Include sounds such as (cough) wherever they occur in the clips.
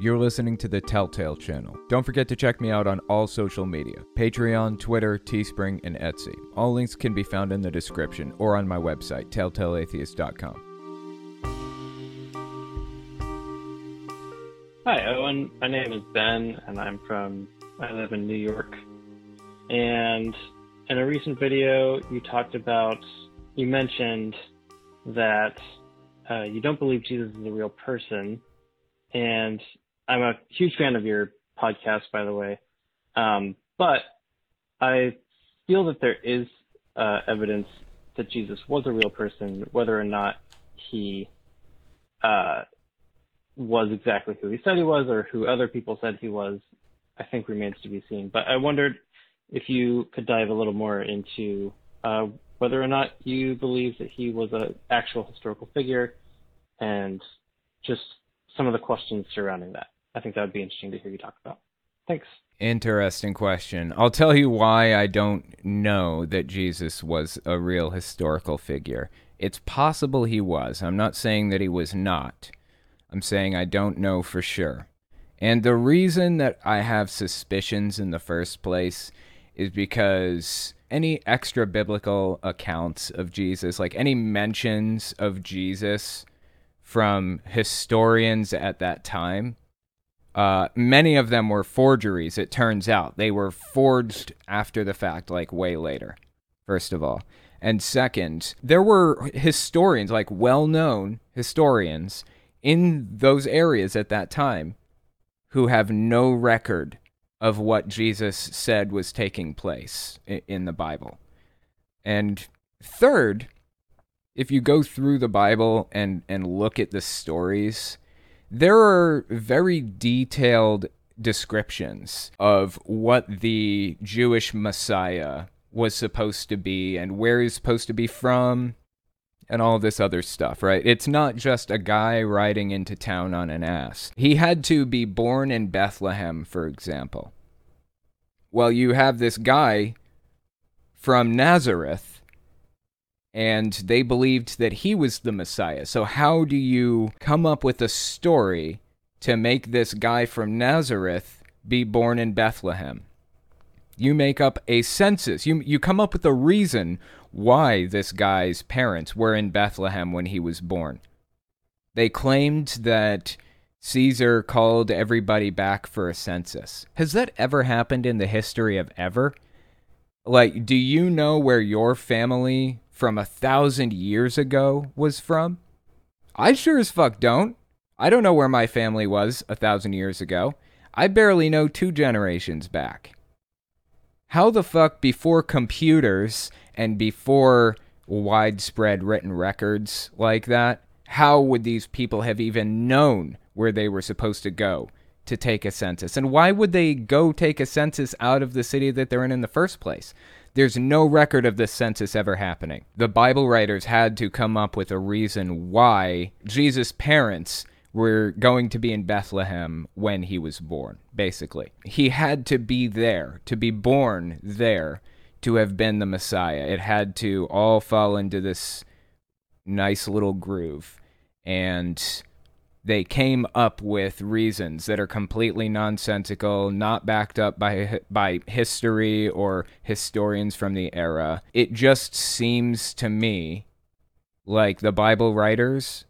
You're listening to the Telltale channel. Don't forget to check me out on all social media Patreon, Twitter, Teespring, and Etsy. All links can be found in the description or on my website, telltaleatheist.com. Hi, Owen. My name is Ben, and I'm from, I live in New York. And in a recent video, you talked about, you mentioned that uh, you don't believe Jesus is a real person. And I'm a huge fan of your podcast, by the way. Um, but I feel that there is uh, evidence that Jesus was a real person, whether or not he uh, was exactly who he said he was or who other people said he was, I think remains to be seen. But I wondered if you could dive a little more into uh, whether or not you believe that he was an actual historical figure and just some of the questions surrounding that. I think that would be interesting to hear you talk about. Thanks. Interesting question. I'll tell you why I don't know that Jesus was a real historical figure. It's possible he was. I'm not saying that he was not. I'm saying I don't know for sure. And the reason that I have suspicions in the first place is because any extra biblical accounts of Jesus, like any mentions of Jesus from historians at that time, uh, many of them were forgeries, it turns out. They were forged after the fact, like way later, first of all. And second, there were historians, like well known historians, in those areas at that time who have no record of what Jesus said was taking place in the Bible. And third, if you go through the Bible and, and look at the stories, there are very detailed descriptions of what the Jewish Messiah was supposed to be and where he's supposed to be from and all this other stuff, right? It's not just a guy riding into town on an ass. He had to be born in Bethlehem, for example. Well, you have this guy from Nazareth, and they believed that he was the Messiah. So, how do you come up with a story to make this guy from Nazareth be born in Bethlehem? You make up a census. You, you come up with a reason why this guy's parents were in Bethlehem when he was born. They claimed that Caesar called everybody back for a census. Has that ever happened in the history of ever? Like, do you know where your family from a thousand years ago was from? I sure as fuck don't. I don't know where my family was a thousand years ago. I barely know two generations back. How the fuck, before computers and before widespread written records like that, how would these people have even known where they were supposed to go to take a census? And why would they go take a census out of the city that they're in in the first place? There's no record of this census ever happening. The Bible writers had to come up with a reason why Jesus' parents were going to be in Bethlehem when he was born, basically. He had to be there, to be born there to have been the Messiah. It had to all fall into this nice little groove. And they came up with reasons that are completely nonsensical, not backed up by by history or historians from the era. It just seems to me like the Bible writers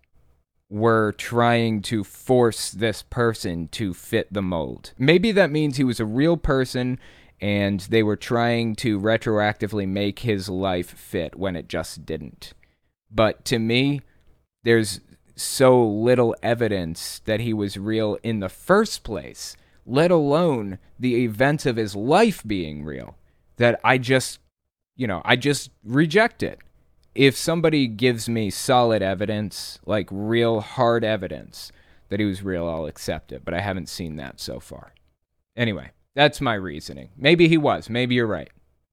were trying to force this person to fit the mold. Maybe that means he was a real person and they were trying to retroactively make his life fit when it just didn't. But to me, there's so little evidence that he was real in the first place, let alone the events of his life being real, that I just, you know, I just reject it. If somebody gives me solid evidence, like real hard evidence that he was real, I'll accept it, but I haven't seen that so far. Anyway, that's my reasoning. Maybe he was. Maybe you're right.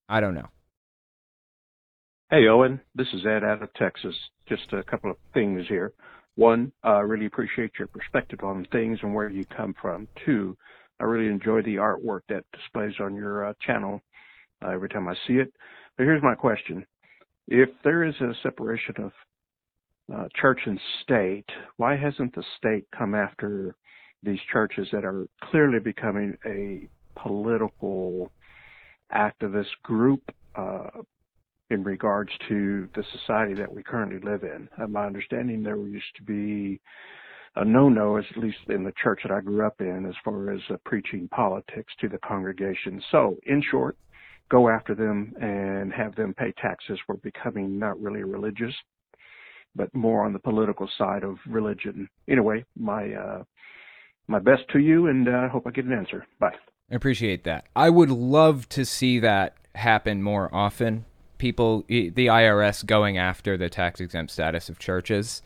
I don't know. Hey, Owen. This is Ed out of Texas. Just a couple of things here. One, I uh, really appreciate your perspective on things and where you come from. Two, I really enjoy the artwork that displays on your uh, channel uh, every time I see it. But here's my question. If there is a separation of uh, church and state, why hasn't the state come after these churches that are clearly becoming a political activist group uh, in regards to the society that we currently live in. Uh, my understanding there used to be a no-no, at least in the church that I grew up in, as far as uh, preaching politics to the congregation. So, in short, go after them and have them pay taxes. We're becoming not really religious, but more on the political side of religion. Anyway, my uh, my best to you, and I uh, hope I get an answer. Bye. I appreciate that. I would love to see that happen more often. People, the IRS going after the tax exempt status of churches.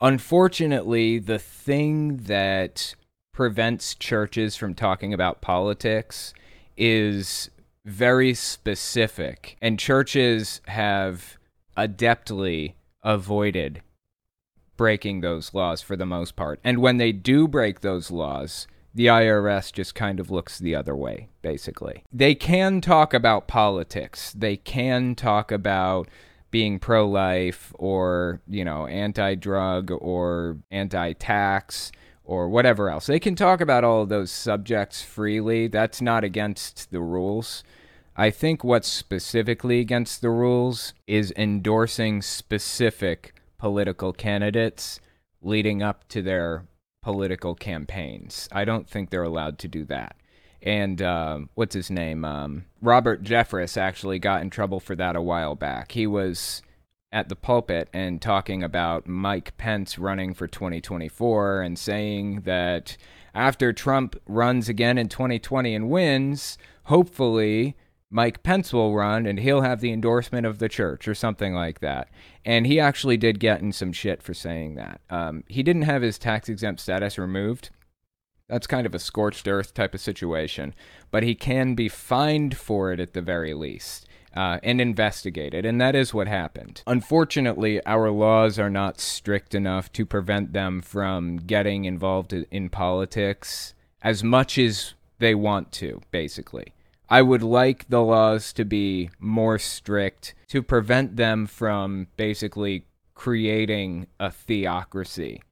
Unfortunately, the thing that prevents churches from talking about politics is very specific, and churches have adeptly avoided breaking those laws for the most part. And when they do break those laws, the IRS just kind of looks the other way, basically. They can talk about politics. They can talk about being pro life or, you know, anti drug or anti tax or whatever else. They can talk about all those subjects freely. That's not against the rules. I think what's specifically against the rules is endorsing specific political candidates leading up to their political campaigns. I don't think they're allowed to do that. And uh, what's his name? Um, Robert Jeffress actually got in trouble for that a while back. He was at the pulpit and talking about Mike Pence running for 2024 and saying that after Trump runs again in 2020 and wins, hopefully Mike Pence will run and he'll have the endorsement of the church or something like that. And he actually did get in some shit for saying that. Um, he didn't have his tax exempt status removed. That's kind of a scorched earth type of situation. But he can be fined for it at the very least. Uh, and investigated, and that is what happened. Unfortunately, our laws are not strict enough to prevent them from getting involved in politics as much as they want to, basically. I would like the laws to be more strict to prevent them from basically creating a theocracy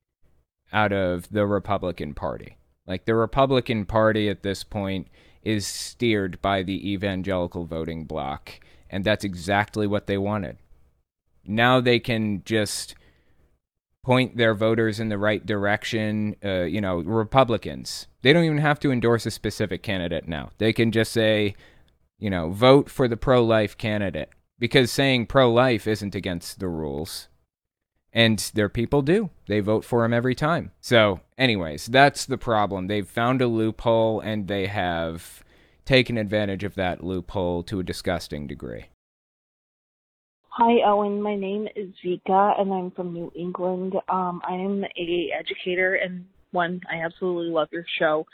out of the Republican Party. Like the Republican Party at this point is steered by the evangelical voting bloc, and that's exactly what they wanted. Now they can just point their voters in the right direction. Uh, you know, Republicans, they don't even have to endorse a specific candidate now. They can just say, you know, vote for the pro life candidate because saying pro life isn't against the rules. And their people do. They vote for him every time. So, anyways, that's the problem. They've found a loophole and they have taken advantage of that loophole to a disgusting degree. Hi, Owen. My name is Vika, and I'm from New England. Um, I am a educator, and one, I absolutely love your show.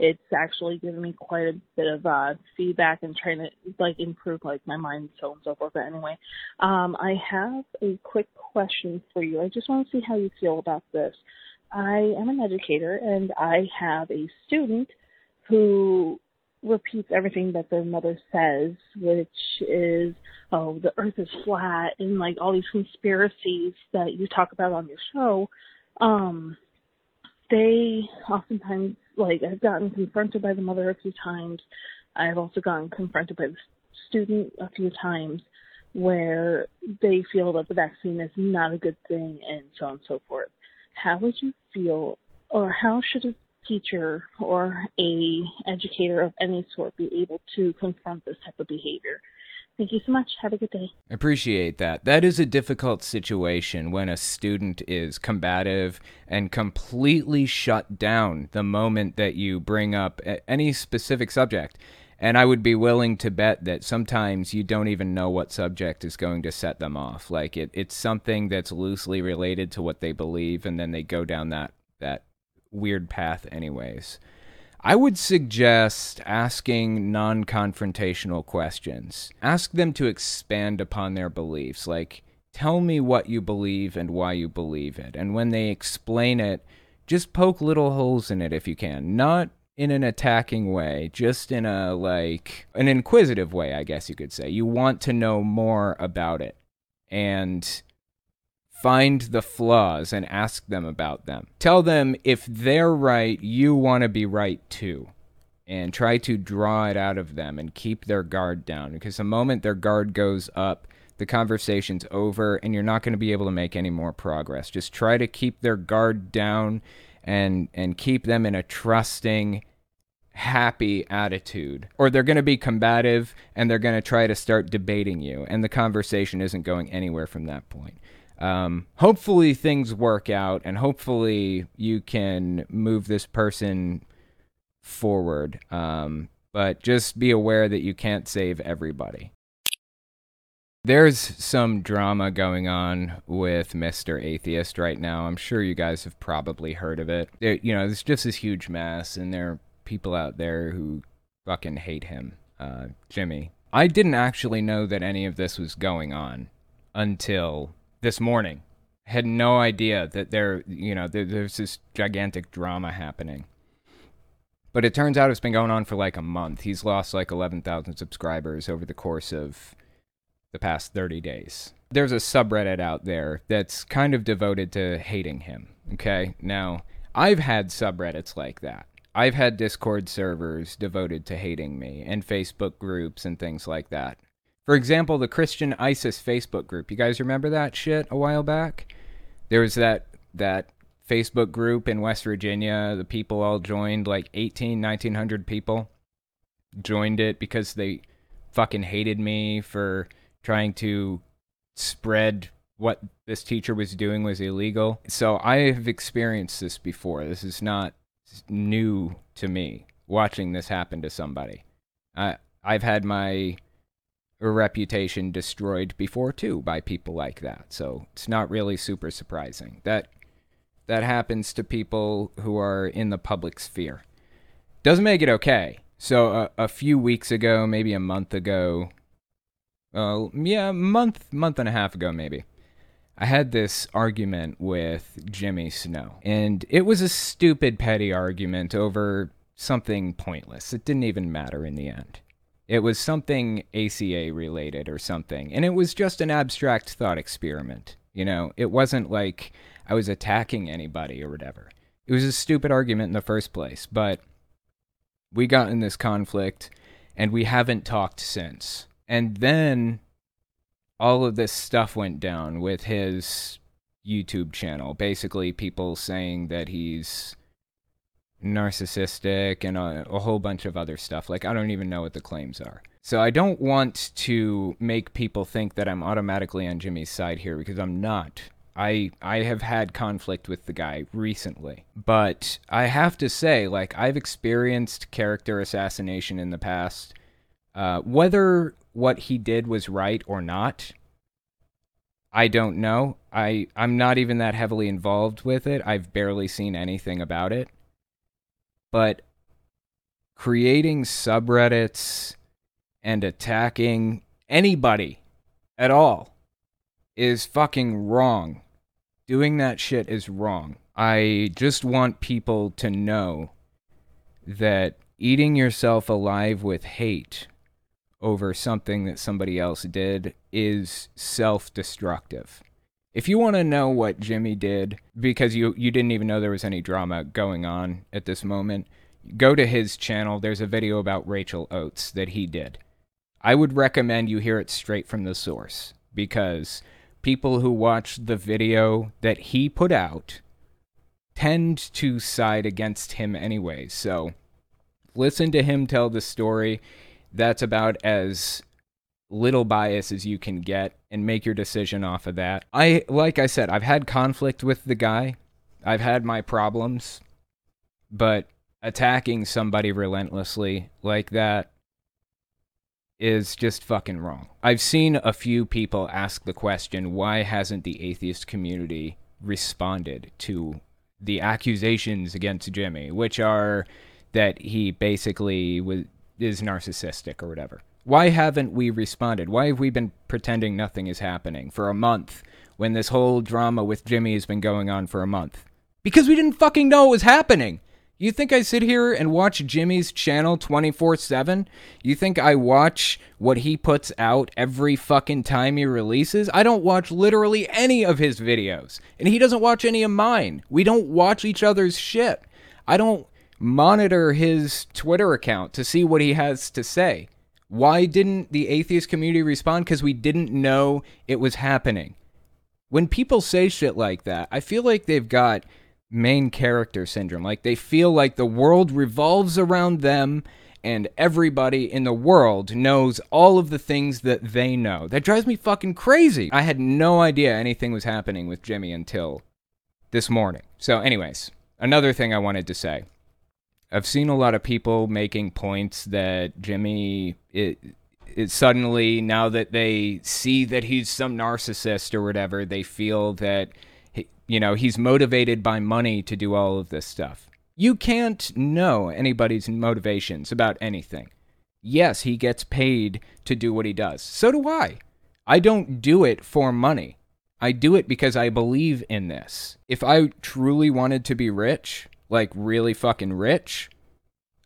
It's actually given me quite a bit of uh, feedback and trying to like improve like my mind, so and so forth. But anyway, um, I have a quick question for you. I just want to see how you feel about this. I am an educator, and I have a student who repeats everything that their mother says, which is, oh, the earth is flat and like all these conspiracies that you talk about on your show, um, they oftentimes, like, I've gotten confronted by the mother a few times. I've also gotten confronted by the student a few times where they feel that the vaccine is not a good thing and so on and so forth. How would you feel, or how should a teacher or a educator of any sort be able to confront this type of behavior. Thank you so much. Have a good day. I appreciate that. That is a difficult situation when a student is combative and completely shut down the moment that you bring up any specific subject. And I would be willing to bet that sometimes you don't even know what subject is going to set them off. Like it, it's something that's loosely related to what they believe, and then they go down that that weird path, anyways. I would suggest asking non confrontational questions. Ask them to expand upon their beliefs. Like, tell me what you believe and why you believe it. And when they explain it, just poke little holes in it if you can. Not in an attacking way, just in a, like, an inquisitive way, I guess you could say. You want to know more about it. And Find the flaws and ask them about them. Tell them if they're right, you want to be right too. And try to draw it out of them and keep their guard down. Because the moment their guard goes up, the conversation's over and you're not going to be able to make any more progress. Just try to keep their guard down and and keep them in a trusting happy attitude or they're going to be combative and they're going to try to start debating you and the conversation isn't going anywhere from that point um, hopefully things work out and hopefully you can move this person forward um, but just be aware that you can't save everybody there's some drama going on with Mr. Atheist right now. I'm sure you guys have probably heard of it. you know, it's just this huge mess, and there are people out there who fucking hate him, uh, Jimmy. I didn't actually know that any of this was going on until this morning. had no idea that there, you know, there, there's this gigantic drama happening. But it turns out it's been going on for like a month. He's lost like 11,000 subscribers over the course of the past 30 days. There's a subreddit out there that's kind of devoted to hating him. Okay. Now, I've had subreddits like that. I've had Discord servers devoted to hating me and Facebook groups and things like that. For example, the Christian ISIS Facebook group. You guys remember that shit a while back? There was that that Facebook group in West Virginia. The people all joined, like 18, 1900 people joined it because they fucking hated me for trying to spread what this teacher was doing was illegal. So I have experienced this before. This is not new to me watching this happen to somebody. I I've had my reputation destroyed before too by people like that. So it's not really super surprising. That that happens to people who are in the public sphere. Doesn't make it okay. So a, few weeks ago, maybe a month ago, uh, yeah, month, month and a half ago, maybe. I had this argument with Jimmy Snow, and it was a stupid, petty argument over something pointless. It didn't even matter in the end. It was something ACA related or something, and it was just an abstract thought experiment. You know, it wasn't like I was attacking anybody or whatever. It was a stupid argument in the first place, but we got in this conflict, and we haven't talked since. And then all of this stuff went down with his YouTube channel. Basically, people saying that he's narcissistic and a, a, whole bunch of other stuff. Like, I don't even know what the claims are. So, I don't want to make people think that I'm automatically on Jimmy's side here because I'm not. I I have had conflict with the guy recently. But I have to say like I've experienced character assassination in the past. Uh, whether what he did was right or not, I don't know. I I'm not even that heavily involved with it. I've barely seen anything about it. But creating subreddits and attacking anybody at all is fucking wrong. Doing that shit is wrong. I just want people to know that eating yourself alive with hate over something that somebody else did is self-destructive. If you want to know what Jimmy did because you you didn't even know there was any drama going on at this moment, go to his channel. There's a video about Rachel Oates that he did. I would recommend you hear it straight from the source because people who watch the video that he put out tend to side against him anyway. So listen to him tell the story that's about as little bias as you can get and make your decision off of that. I like I said, I've had conflict with the guy. I've had my problems, but attacking somebody relentlessly like that is just fucking wrong. I've seen a few people ask the question, why hasn't the atheist community responded to the accusations against Jimmy, which are that he basically was is narcissistic or whatever. Why haven't we responded? Why have we been pretending nothing is happening for a month when this whole drama with Jimmy has been going on for a month? Because we didn't fucking know it was happening. You think I sit here and watch Jimmy's channel 24 7? You think I watch what he puts out every fucking time he releases? I don't watch literally any of his videos. And he doesn't watch any of mine. We don't watch each other's shit. I don't monitor his Twitter account to see what he has to say. Why didn't the atheist community respond? Because we didn't know it was happening. When people say shit like that, I feel like they've got main character syndrome. Like they feel like the world revolves around them and everybody in the world knows all of the things that they know. That drives me fucking crazy. I had no idea anything was happening with Jimmy until this morning. So, anyways, another thing I wanted to say. I've seen a lot of people making points that Jimmy it, it suddenly now that they see that he's some narcissist or whatever, they feel that he, you know, he's motivated by money to do all of this stuff. You can't know anybody's motivations about anything. Yes, he gets paid to do what he does. So do I. I don't do it for money. I do it because I believe in this. If I truly wanted to be rich, like really fucking rich,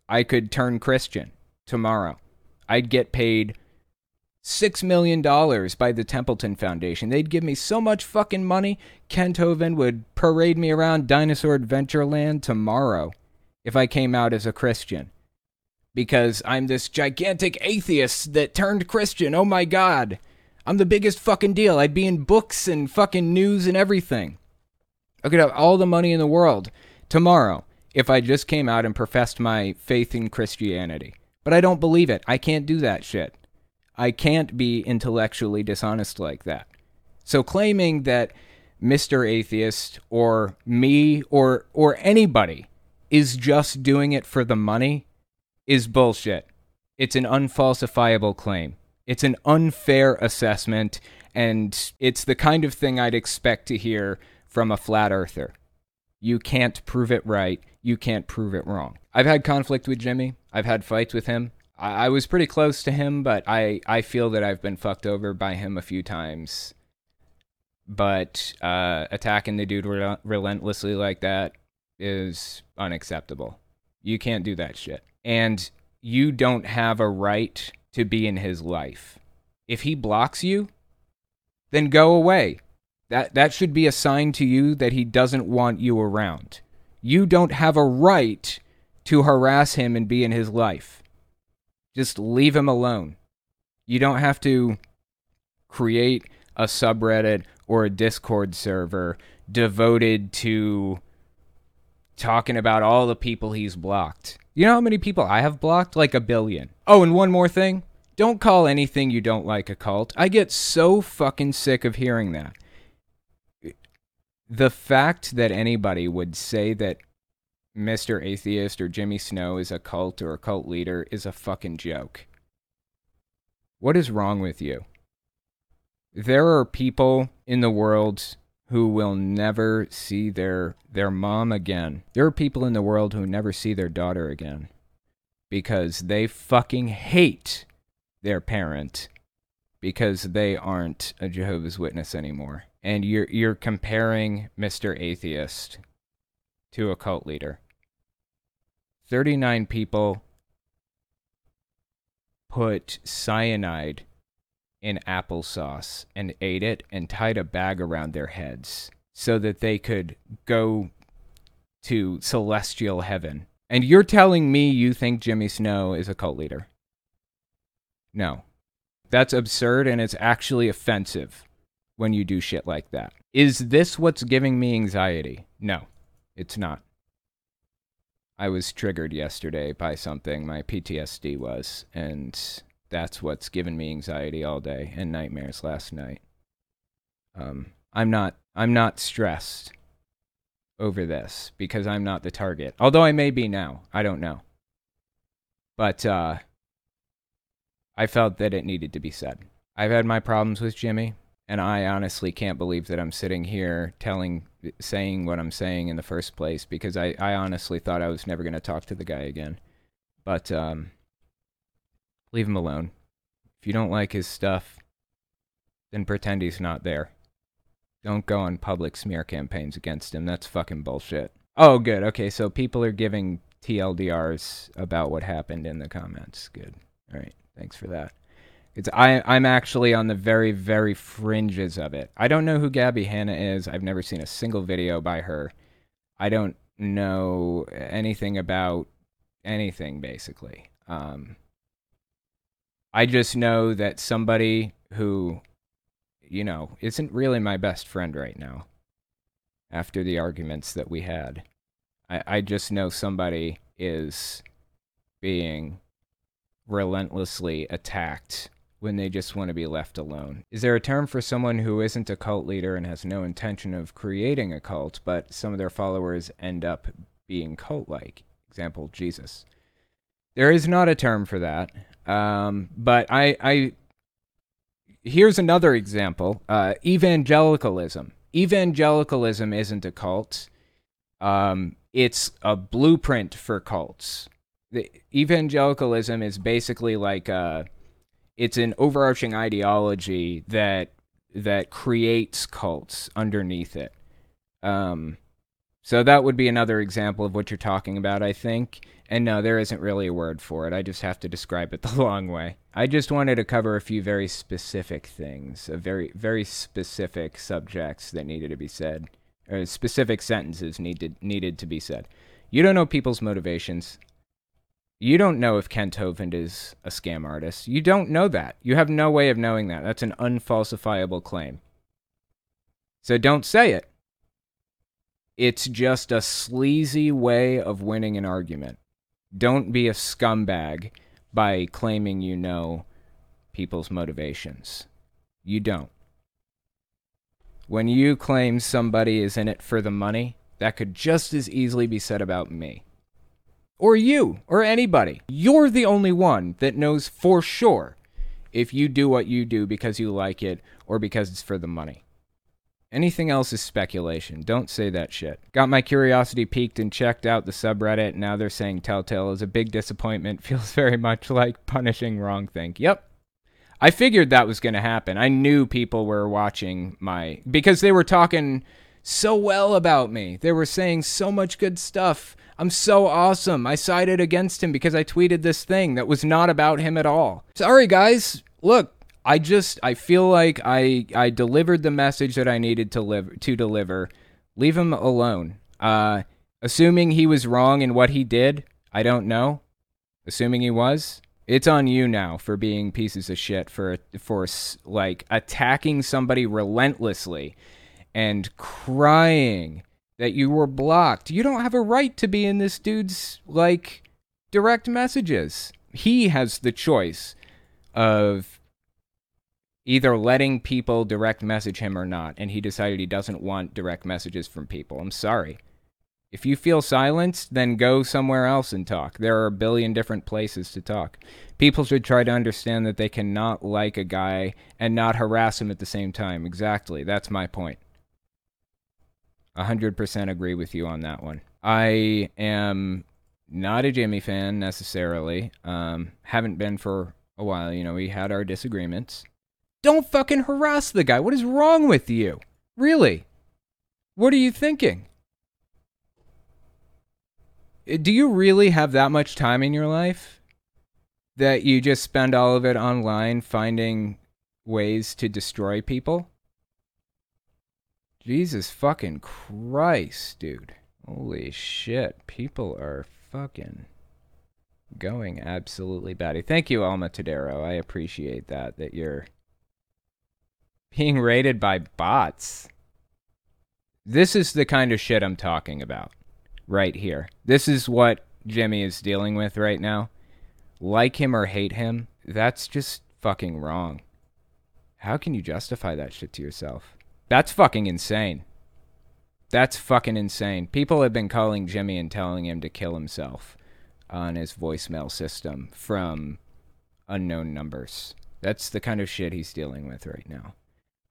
I could turn Christian tomorrow. I'd get paid $6 million by the Templeton Foundation. They'd give me so much fucking money, Kent Hovind would parade me around Dinosaur Adventureland tomorrow if I came out as a Christian. Because I'm this gigantic atheist that turned Christian. Oh my god. I'm the biggest fucking deal. I'd be in books and fucking news and everything. I could have all the money in the world tomorrow if I just came out and professed my faith in Christianity. But I don't believe it. I can't do that shit. I can't be intellectually dishonest like that. So claiming that Mr. Atheist or me or or anybody is just doing it for the money is bullshit. It's an unfalsifiable claim. It's an unfair assessment and it's the kind of thing I'd expect to hear from a flat earther. You can't prove it right. You can't prove it wrong. I've had conflict with Jimmy. I've had fights with him. I, I was pretty close to him, but I, I feel that I've been fucked over by him a few times. But uh, attacking the dude rel- relentlessly like that is unacceptable. You can't do that shit. And you don't have a right to be in his life. If he blocks you, then go away. That that should be a sign to you that he doesn't want you around. You don't have a right to harass him and be in his life. Just leave him alone. You don't have to create a subreddit or a Discord server devoted to talking about all the people he's blocked. You know how many people I have blocked? Like a billion. Oh, and one more thing. Don't call anything you don't like a cult. I get so fucking sick of hearing that. The fact that anybody would say that Mr. Atheist or Jimmy Snow is a cult or a cult leader is a fucking joke. What is wrong with you? There are people in the world who will never see their their mom again. There are people in the world who never see their daughter again because they fucking hate their parent because they aren't a Jehovah's Witness anymore. And you're you're comparing Mr. Atheist to a cult leader. 39 people put cyanide in applesauce and ate it and tied a bag around their heads so that they could go to celestial heaven. And you're telling me you think Jimmy Snow is a cult leader? No. That's absurd and it's actually offensive when you do shit like that. Is this what's giving me anxiety? No, it's not. I was triggered yesterday by something. My PTSD was, and that's what's given me anxiety all day and nightmares last night. Um, I'm not. I'm not stressed over this because I'm not the target. Although I may be now. I don't know. But uh, I felt that it needed to be said. I've had my problems with Jimmy, and I honestly can't believe that I'm sitting here telling saying what I'm saying in the first place because I, I honestly thought I was never going to talk to the guy again. But um, leave him alone. If you don't like his stuff, then pretend he's not there. Don't go on public smear campaigns against him. That's fucking bullshit. Oh, good. Okay, so people are giving TLDRs about what happened in the comments. Good. All right. Thanks for that. It's I I'm actually on the very very fringes of it. I don't know who Gabby Hanna is. I've never seen a single video by her. I don't know anything about anything basically. Um, I just know that somebody who, you know, isn't really my best friend right now. After the arguments that we had, I, I just know somebody is being relentlessly attacked when they just want to be left alone. Is there a term for someone who isn't a cult leader and has no intention of creating a cult, but some of their followers end up being cult like? Example, Jesus. There is not a term for that. Um, but I, I, here's another example uh, evangelicalism. Evangelicalism isn't a cult, um, it's a blueprint for cults. The evangelicalism is basically like a, uh, it's an overarching ideology that that creates cults underneath it. Um, so that would be another example of what you're talking about, I think. And no, there isn't really a word for it. I just have to describe it (laughs) the long way. I just wanted to cover a few very specific things, a very very specific subjects that needed to be said, or specific sentences needed needed to be said. You don't know people's motivations. You don't know if Kent Hovind is a scam artist. You don't know that. You have no way of knowing that. That's an unfalsifiable claim. So don't say it. It's just a sleazy way of winning an argument. Don't be a scumbag by claiming you know people's motivations. You don't. When you claim somebody is in it for the money, that could just as easily be said about me. Or you, or anybody. You're the only one that knows for sure if you do what you do because you like it or because it's for the money. Anything else is speculation. Don't say that shit. Got my curiosity piqued and checked out the subreddit. Now they're saying Telltale is a big disappointment. (laughs) Feels very much like punishing wrong thing. Yep. I figured that was going to happen. I knew people were watching my. Because they were talking so well about me. They were saying so much good stuff. I'm so awesome. I sided against him because I tweeted this thing that was not about him at all. Sorry, guys. Look, I just I feel like I I delivered the message that I needed to live to deliver. Leave him alone. Uh, assuming he was wrong in what he did, I don't know. Assuming he was, it's on you now for being pieces of shit for for like attacking somebody relentlessly and crying that you were blocked. You don't have a right to be in this dude's like direct messages. He has the choice of either letting people direct message him or not, and he decided he doesn't want direct messages from people. I'm sorry. If you feel silenced, then go somewhere else and talk. There are a billion different places to talk. People should try to understand that they cannot like a guy and not harass him at the same time. Exactly. That's my point. 100% agree with you on that one. I am not a Jimmy fan necessarily. Um, haven't been for a while. You know, we had our disagreements. Don't fucking harass the guy. What is wrong with you? Really? What are you thinking? Uh, do you really have that much time in your life that you just spend all of it online finding ways to destroy people? Jesus fucking Christ, dude. Holy shit. People are fucking going absolutely batty. Thank you, Alma Tadero. I appreciate that, that you're being raided by bots. This is the kind of shit I'm talking about right here. This is what Jimmy is dealing with right now. Like him or hate him, that's just fucking wrong. How can you justify that shit to yourself? That's fucking insane. That's fucking insane. People have been calling Jimmy and telling him to kill himself on his voicemail system from unknown numbers. That's the kind of shit he's dealing with right now.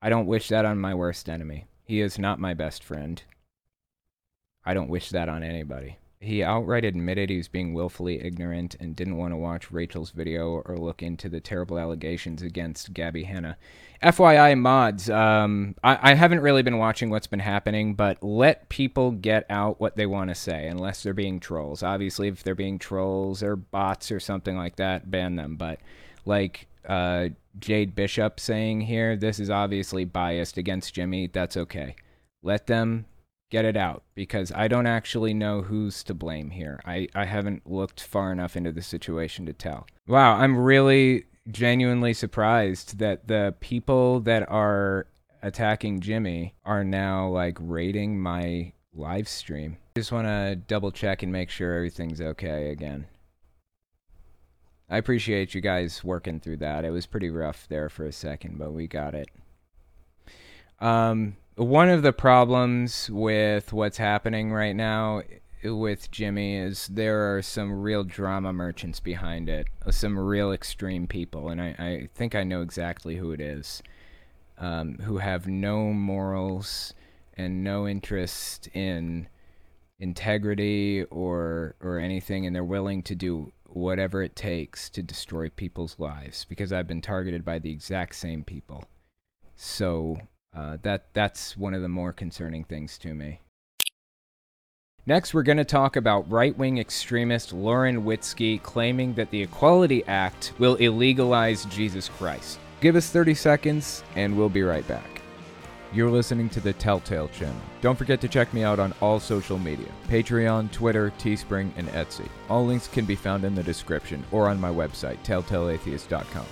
I don't wish that on my worst enemy. He is not my best friend. I don't wish that on anybody. He outright admitted he was being willfully ignorant and didn't want to watch Rachel's video or look into the terrible allegations against Gabby Hanna. FYI, mods, um, I, I haven't really been watching what's been happening, but let people get out what they want to say, unless they're being trolls. Obviously, if they're being trolls or bots or something like that, ban them. But like uh, Jade Bishop saying here, this is obviously biased against Jimmy. That's okay. Let them get it out because I don't actually know who's to blame here. I, I haven't looked far enough into the situation to tell. Wow, I'm really genuinely surprised that the people that are attacking Jimmy are now like raiding my live stream. Just want to double check and make sure everything's okay again. I appreciate you guys working through that. It was pretty rough there for a second, but we got it. Um, one of the problems with what's happening right now with Jimmy is there are some real drama merchants behind it, uh, some real extreme people, and I, I think I know exactly who it is, um, who have no morals and no interest in integrity or or anything, and they're willing to do whatever it takes to destroy people's lives because I've been targeted by the exact same people. So uh, that that's one of the more concerning things to me. Next, we're going to talk about right wing extremist Lauren Witzke claiming that the Equality Act will illegalize Jesus Christ. Give us 30 seconds, and we'll be right back. You're listening to the Telltale channel. Don't forget to check me out on all social media Patreon, Twitter, Teespring, and Etsy. All links can be found in the description or on my website, telltaleatheist.com.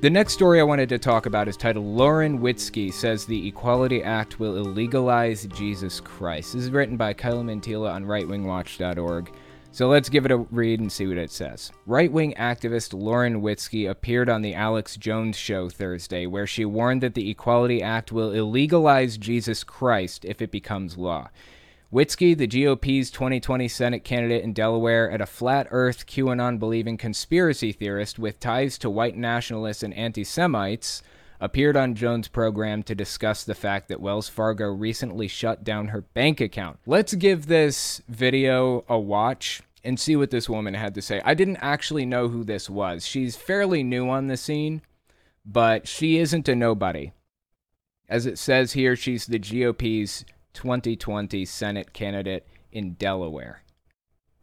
The next story I wanted to talk about is titled Lauren Witzke says the Equality Act will illegalize Jesus Christ. This is written by Kyla Mantyla on rightwingwatch.org. So let's give it a read and see what it says. Right wing activist Lauren Witzke appeared on The Alex Jones Show Thursday, where she warned that the Equality Act will illegalize Jesus Christ if it becomes law. Witzke, the GOP's 2020 Senate candidate in Delaware, and a flat earth QAnon believing conspiracy theorist with ties to white nationalists and anti Semites, appeared on Jones' program to discuss the fact that Wells Fargo recently shut down her bank account. Let's give this video a watch and see what this woman had to say. I didn't actually know who this was. She's fairly new on the scene, but she isn't a nobody. As it says here, she's the GOP's 2020 Senate candidate in Delaware.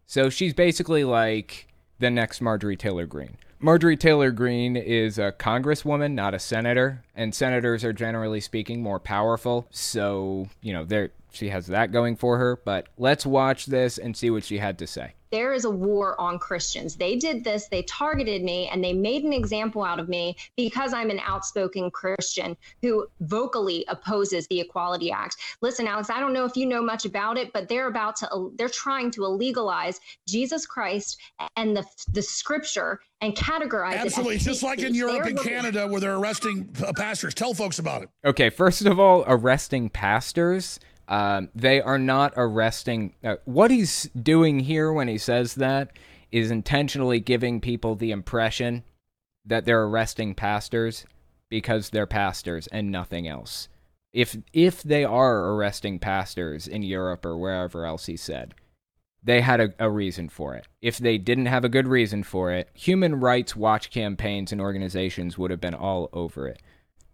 So she's basically like the next Marjorie Taylor Greene. Marjorie Taylor Greene is a congresswoman, not a senator, and senators are generally speaking more powerful. So, you know, there she has that going for her, but let's watch this and see what she had to say there is a war on Christians. They did this, they targeted me, and they made an example out of me because I'm an outspoken Christian who vocally opposes the Equality Act. Listen, Alex, I don't know if you know much about it, but they're about to, they're trying to illegalize Jesus Christ and the, the scripture and categorize Absolutely, it. Absolutely, just like in Europe and Canada where they're arresting pastors. Tell folks about it. Okay, first of all, arresting pastors um, they are not arresting. Uh, what he's doing here when he says that is intentionally giving people the impression that they're arresting pastors because they're pastors and nothing else. If if they are arresting pastors in Europe or wherever else he said, they had a, a, reason for it. If they didn't have a good reason for it, human rights watch campaigns and organizations would have been all over it.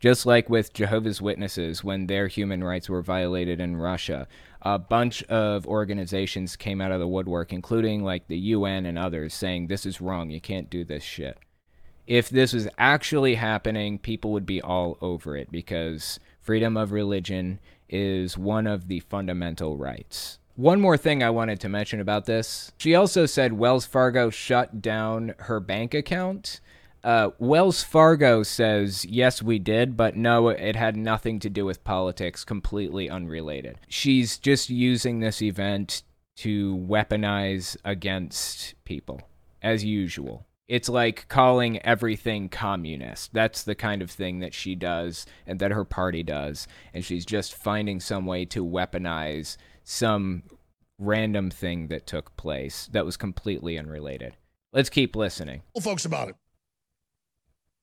Just like with Jehovah's Witnesses, when their human rights were violated in Russia, a bunch of organizations came out of the woodwork, including like the UN and others, saying, This is wrong. You can't do this shit. If this was actually happening, people would be all over it because freedom of religion is one of the fundamental rights. One more thing I wanted to mention about this. She also said Wells Fargo shut down her bank account. Uh, Wells Fargo says, yes, we did, but no, it had nothing to do with politics, completely unrelated. She's just using this event to weaponize against people, as usual. It's like calling everything communist. That's the kind of thing that she does and that her party does. And she's just finding some way to weaponize some random thing that took place that was completely unrelated. Let's keep listening. Tell folks about it.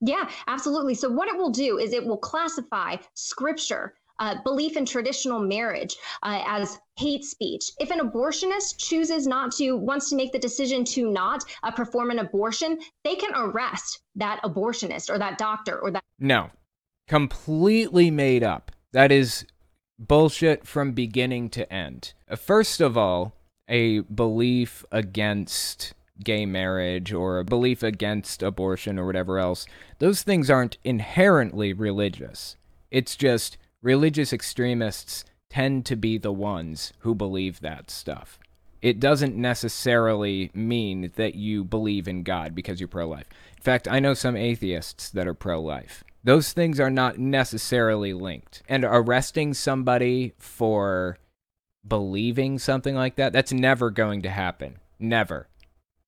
Yeah, absolutely. So, what it will do is it will classify scripture, uh, belief in traditional marriage uh, as hate speech. If an abortionist chooses not to, wants to make the decision to not uh, perform an abortion, they can arrest that abortionist or that doctor or that. No, completely made up. That is bullshit from beginning to end. Uh, First of all, a belief against gay marriage or a belief against abortion or whatever else, those things aren't inherently religious. It's just religious extremists tend to be the ones who believe that stuff. It doesn't necessarily mean that you believe in God because you're pro life. In fact, I know some atheists that are pro life. Those things are not necessarily linked. And arresting somebody for believing something like that, that's never going to happen. Never.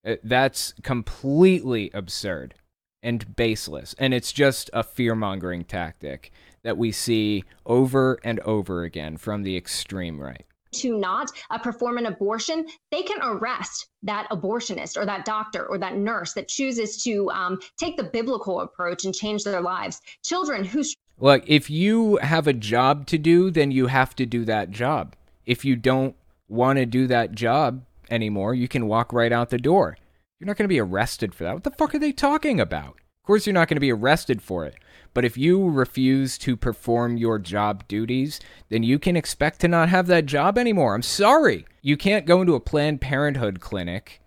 Uh, That's completely absurd and baseless. And it's just a fear mongering tactic that we see over and over again from the extreme right. To not uh, perform an abortion, they can arrest that abortionist or that doctor or that nurse that chooses to um, take the biblical approach and change their lives. Children who Look, if you have a job to do, then you have to do that job. If you don't want to do that job anymore, you can walk right out the door. You're not going to be arrested for that. What the fuck are they talking about? Of course, you're not going to be arrested for it. But if you refuse to perform your job duties, then you can expect to not have that job anymore. I'm sorry. You can't go into a Planned Parenthood clinic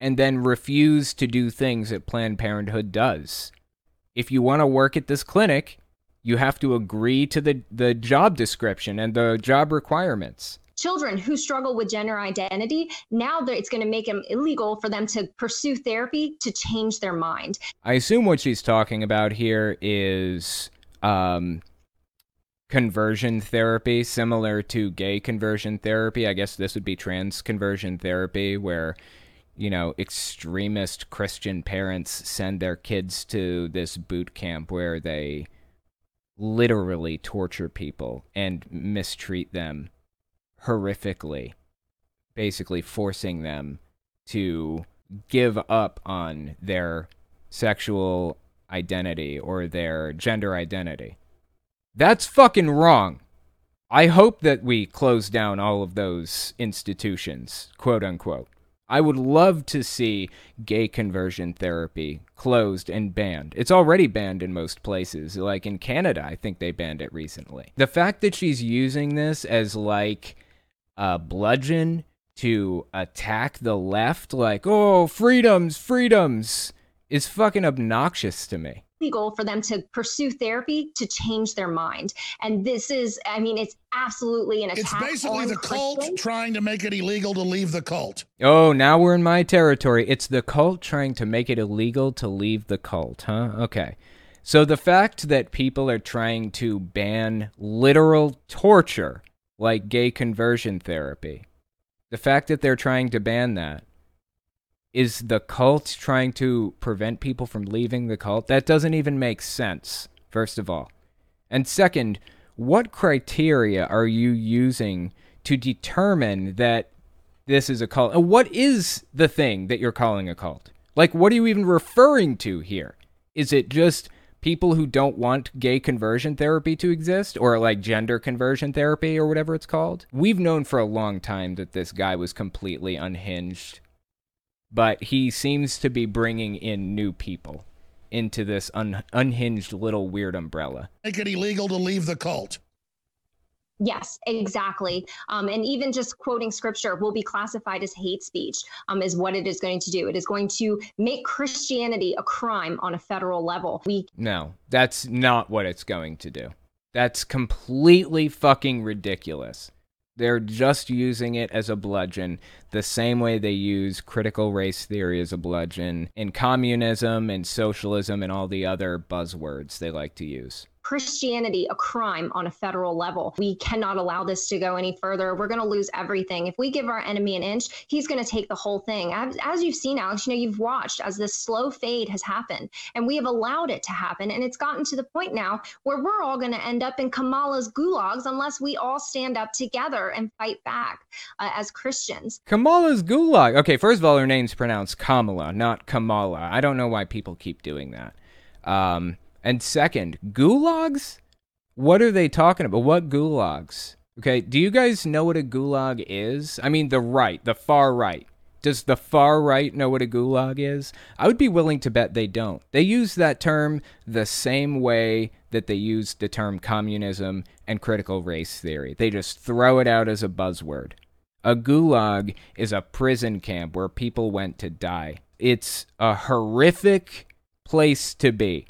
and then refuse to do things that Planned Parenthood does. If you want to work at this clinic, you have to agree to the, the job description and the job requirements. Children who struggle with gender identity, now that it's going to make them illegal for them to pursue therapy to change their mind. I assume what she's talking about here is um, conversion therapy, similar to gay conversion therapy. I guess this would be trans conversion therapy, where, you know, extremist Christian parents send their kids to this boot camp where they literally torture people and mistreat them horrifically, basically forcing them to give up on their sexual identity or their gender identity. That's fucking wrong. I hope that we close down all of those institutions, quote unquote. I would love to see gay conversion therapy closed and banned. It's already banned in most places. Like in Canada, I think they banned it recently. The fact that she's using this as like a bludgeon to attack the left, like, oh, freedoms, freedoms, is fucking obnoxious to me. Legal for them to pursue therapy to change their mind. And this is, I mean, it's absolutely an attack. It's basically on the cult Christians. trying to make it illegal to leave the cult. Oh, now we're in my territory. It's the cult trying to make it illegal to leave the cult, huh? Okay. So the fact that people are trying to ban literal torture, like gay conversion therapy, the fact that they're trying to ban that, is the cult trying to prevent people from leaving the cult? That doesn't even make sense, first of all. And second, what criteria are you using to determine that this is a cult? And what is the thing that you're calling a cult? Like, what are you even referring to here? Is it just people who don't want gay conversion therapy to exist or like gender conversion therapy or whatever it's called? We've known for a long time that this guy was completely unhinged, but he seems to be bringing in new people into this un- unhinged little weird umbrella. Make it illegal to leave the cult. Yes, exactly. Um, and even just quoting scripture will be classified as hate speech, um, is what it is going to do. It is going to make Christianity a crime on a federal level. We No, that's not what it's going to do. That's completely fucking ridiculous. They're just using it as a bludgeon, the same way they use critical race theory as a bludgeon in communism and socialism and all the other buzzwords they like to use. Christianity a crime on a federal level. We cannot allow this to go any further. We're going to lose everything. If we give our enemy an inch, he's going to take the whole thing. As, as you've seen, Alex, you know, you've watched as this slow fade has happened, and we have allowed it to happen. And it's gotten to the point now where we're all going to end up in Kamala's gulags unless we all stand up together and fight back uh, as Christians. Kamala's gulag. Okay, first of all, her name's pronounced Kamala, not Kamala. I don't know why people keep doing that. Um, and second, gulags? What are they talking about? What gulags? Okay, do you guys know what a gulag is? I mean, the right, the far right. Does the far right know what a gulag is? I would be willing to bet they don't. They use that term the same way that they use the term communism and critical race theory. They just throw it out as a buzzword. A gulag is a prison camp where people went to die. It's a horrific place to be,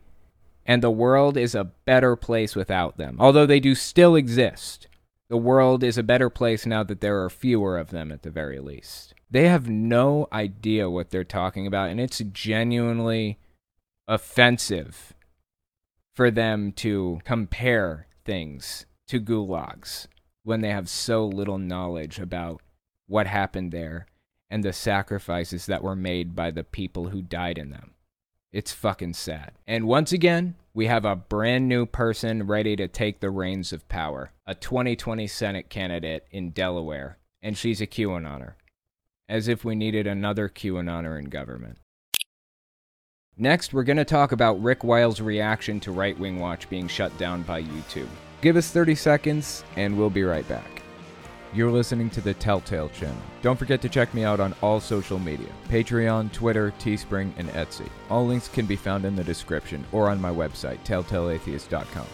and the world is a better place without them. Although they do still exist, the world is a better place now that there are fewer of them at the very least. They have no idea what they're talking about, and it's genuinely offensive for them to compare things to gulags when they have so little knowledge about what happened there and the sacrifices that were made by the people who died in them. It's fucking sad. And once again, we have a brand new person ready to take the reins of power a 2020 Senate candidate in Delaware, and she's a QAnoner as if we needed another QAnoner in government. Next, we're going to talk about Rick Wiles' reaction to Right Wing Watch being shut down by YouTube. Give us 30 seconds, and we'll be right back. You're listening to the Telltale channel. Don't forget to check me out on all social media Patreon, Twitter, Teespring, and Etsy. All links can be found in the description or on my website, telltaleatheist.com.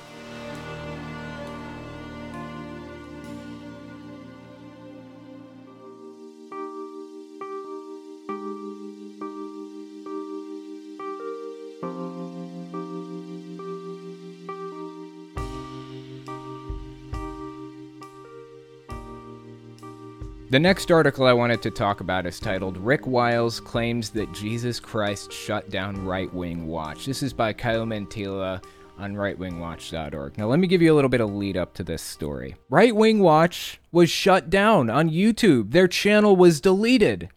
The next article I wanted to talk about is titled Rick Wiles Claims That Jesus Christ Shut Down Right Wing Watch. This is by Kyle Mantyla on rightwingwatch.org. Now, let me give you a little bit of lead up to this story. Right Wing Watch was shut down on YouTube, their channel was deleted.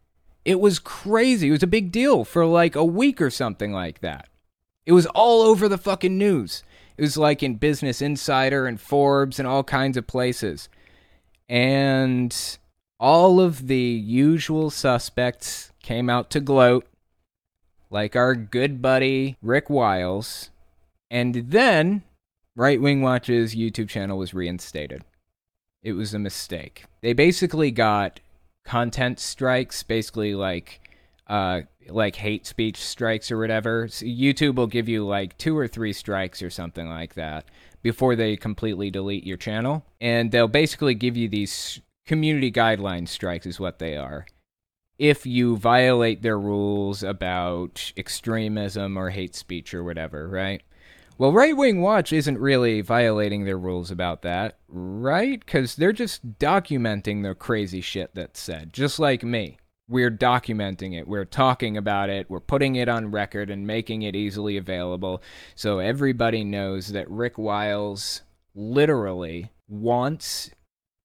It was crazy. It was a big deal for like a week or something like that. It was all over the fucking news. It was like in Business Insider and Forbes and all kinds of places. And all of the usual suspects came out to gloat, like our good buddy Rick Wiles. And then Right Wing Watch's YouTube channel was reinstated. It was a mistake. They basically got content strikes, basically like uh like hate speech strikes or whatever. So YouTube will give you like two or three strikes or something like that before they completely delete your channel. And they'll basically give you these community guideline strikes is what they are. If you violate their rules about extremism or hate speech or whatever, right? Well, Right Wing Watch isn't really violating their rules about that, right? Because they're just documenting the crazy shit that's said, just like me. We're documenting it, we're talking about it, we're putting it on record and making it easily available so everybody knows that Rick Wiles literally wants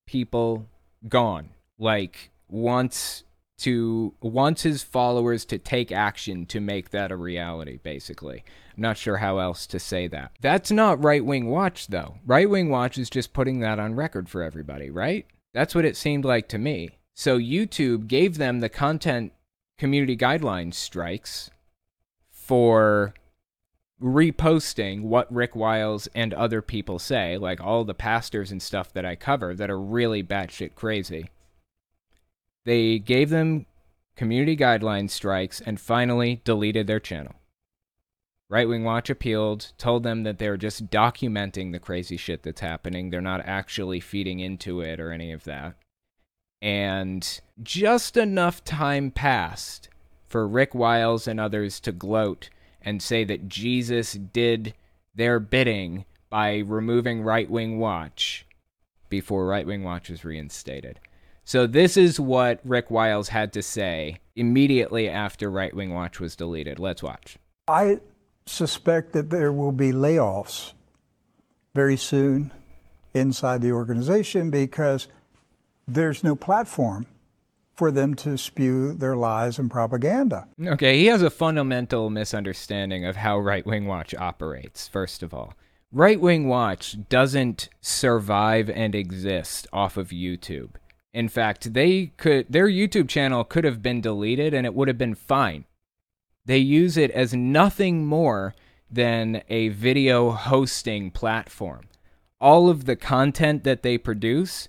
people gone. Like wants to wants his followers to take action to make that a reality basically. I'm not sure how else to say that. That's not right wing watch though. Right wing watch is just putting that on record for everybody, right? That's what it seemed like to me. So YouTube gave them the content community guidelines strikes for reposting what Rick Wiles and other people say, like all the pastors and stuff that I cover that are really batshit crazy. They gave them community guidelines strikes and finally deleted their channel. Right Wing Watch appealed, told them that they're just documenting the crazy shit that's happening. They're not actually feeding into it or any of that. And just enough time passed for Rick Wiles and others to gloat and say that Jesus did their bidding by removing Right Wing Watch before Right Wing Watch was reinstated. So, this is what Rick Wiles had to say immediately after Right Wing Watch was deleted. Let's watch. I suspect that there will be layoffs very soon inside the organization because there's no platform for them to spew their lies and propaganda. Okay, he has a fundamental misunderstanding of how Right Wing Watch operates, first of all. Right Wing Watch doesn't survive and exist off of YouTube. In fact, they could their YouTube channel could have been deleted and it would have been fine. They use it as nothing more than a video hosting platform. All of the content that they produce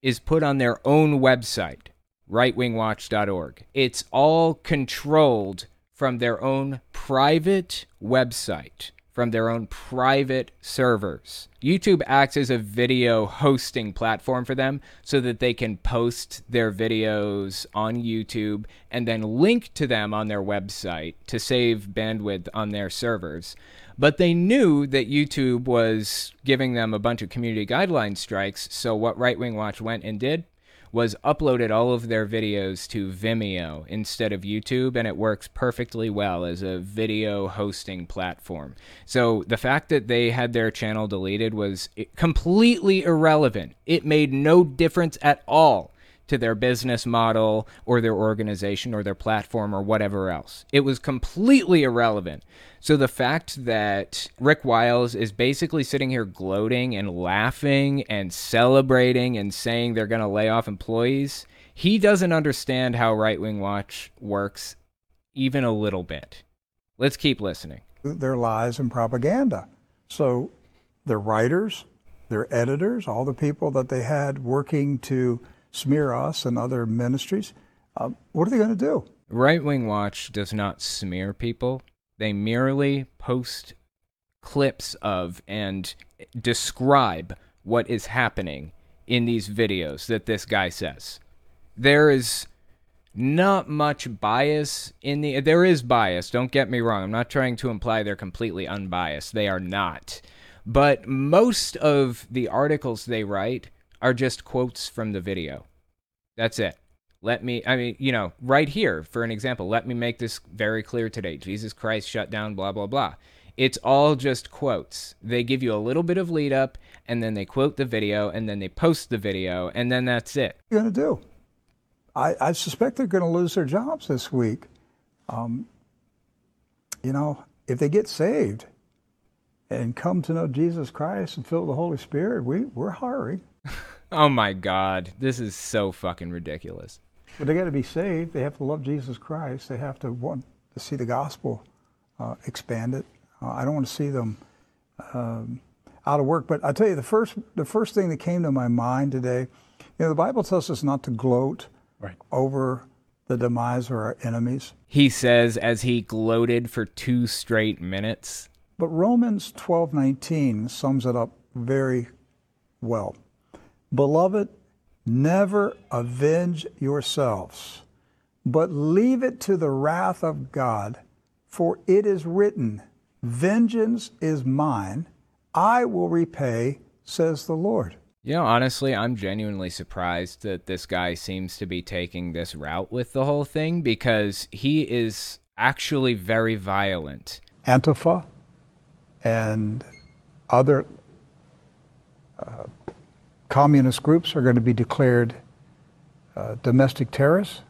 is put on their own website, rightwingwatch.org. It's all controlled from their own private website, from their own private servers. YouTube acts as a video hosting platform for them so that they can post their videos on YouTube and then link to them on their website to save bandwidth on their servers. But they knew that YouTube was giving them a bunch of community guideline strikes, so what Right Wing Watch went and did was uploaded all of their videos to Vimeo instead of YouTube, and it works perfectly well as a video hosting platform. So the fact that they had their channel deleted was completely irrelevant. It made no difference at all to their business model or their organization or their platform or whatever else. It was completely irrelevant. So the fact that Rick Wiles is basically sitting here gloating and laughing and celebrating and saying they're going to lay off employees, he doesn't understand how Right Wing Watch works even a little bit. Let's keep listening. Their lies and propaganda. So their writers, their editors, all the people that they had working to smear us and other ministries. Uh, what are they going to do? Right Wing Watch does not smear people. They merely post clips of and describe what is happening in these videos that this guy says. There is not much bias in the there is bias, don't get me wrong. I'm not trying to imply they're completely unbiased. They are not. But most of the articles they write are just quotes from the video. That's it. Let me, I mean, you know, right here, for an example, let me make this very clear today. Jesus Christ shut down, blah, blah, blah. It's all just quotes. They give you a little bit of lead up, and then they quote the video, and then they post the video, and then that's it. What are you going to do? I, I suspect they're going to lose their jobs this week. Um, you know, if they get saved and come to know Jesus Christ and fill the Holy Spirit, we, we're hiring. Oh my God, this is so fucking ridiculous. But they got to be saved. They have to love Jesus Christ. They have to want to see the gospel uh, expanded. Uh, I don't want to see them um, out of work. But I tell you, the first the first thing that came to my mind today, you know, the Bible tells us not to gloat right. over the demise of our enemies. He says as he gloated for two straight minutes. But Romans twelve nineteen sums it up very well. Beloved, never avenge yourselves, but leave it to the wrath of God, for it is written, Vengeance is mine, I will repay, says the Lord. You know, honestly, I'm genuinely surprised that this guy seems to be taking this route with the whole thing because he is actually very violent. Antifa and other uh, communist groups are going to be declared uh, domestic terrorists,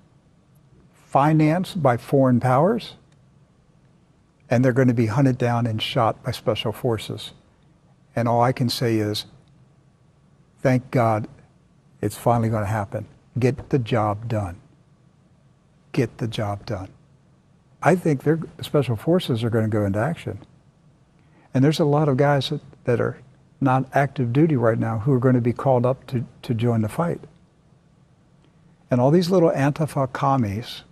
financed by foreign powers, and they're going to be hunted down and shot by special forces. And all I can say is, thank God it's finally going to happen. Get the job done. Get the job done. I think their special forces are going to go into action. And there's a lot of guys that, that are not active duty right now who are going to be called up to, to join the fight. And all these little Antifa commies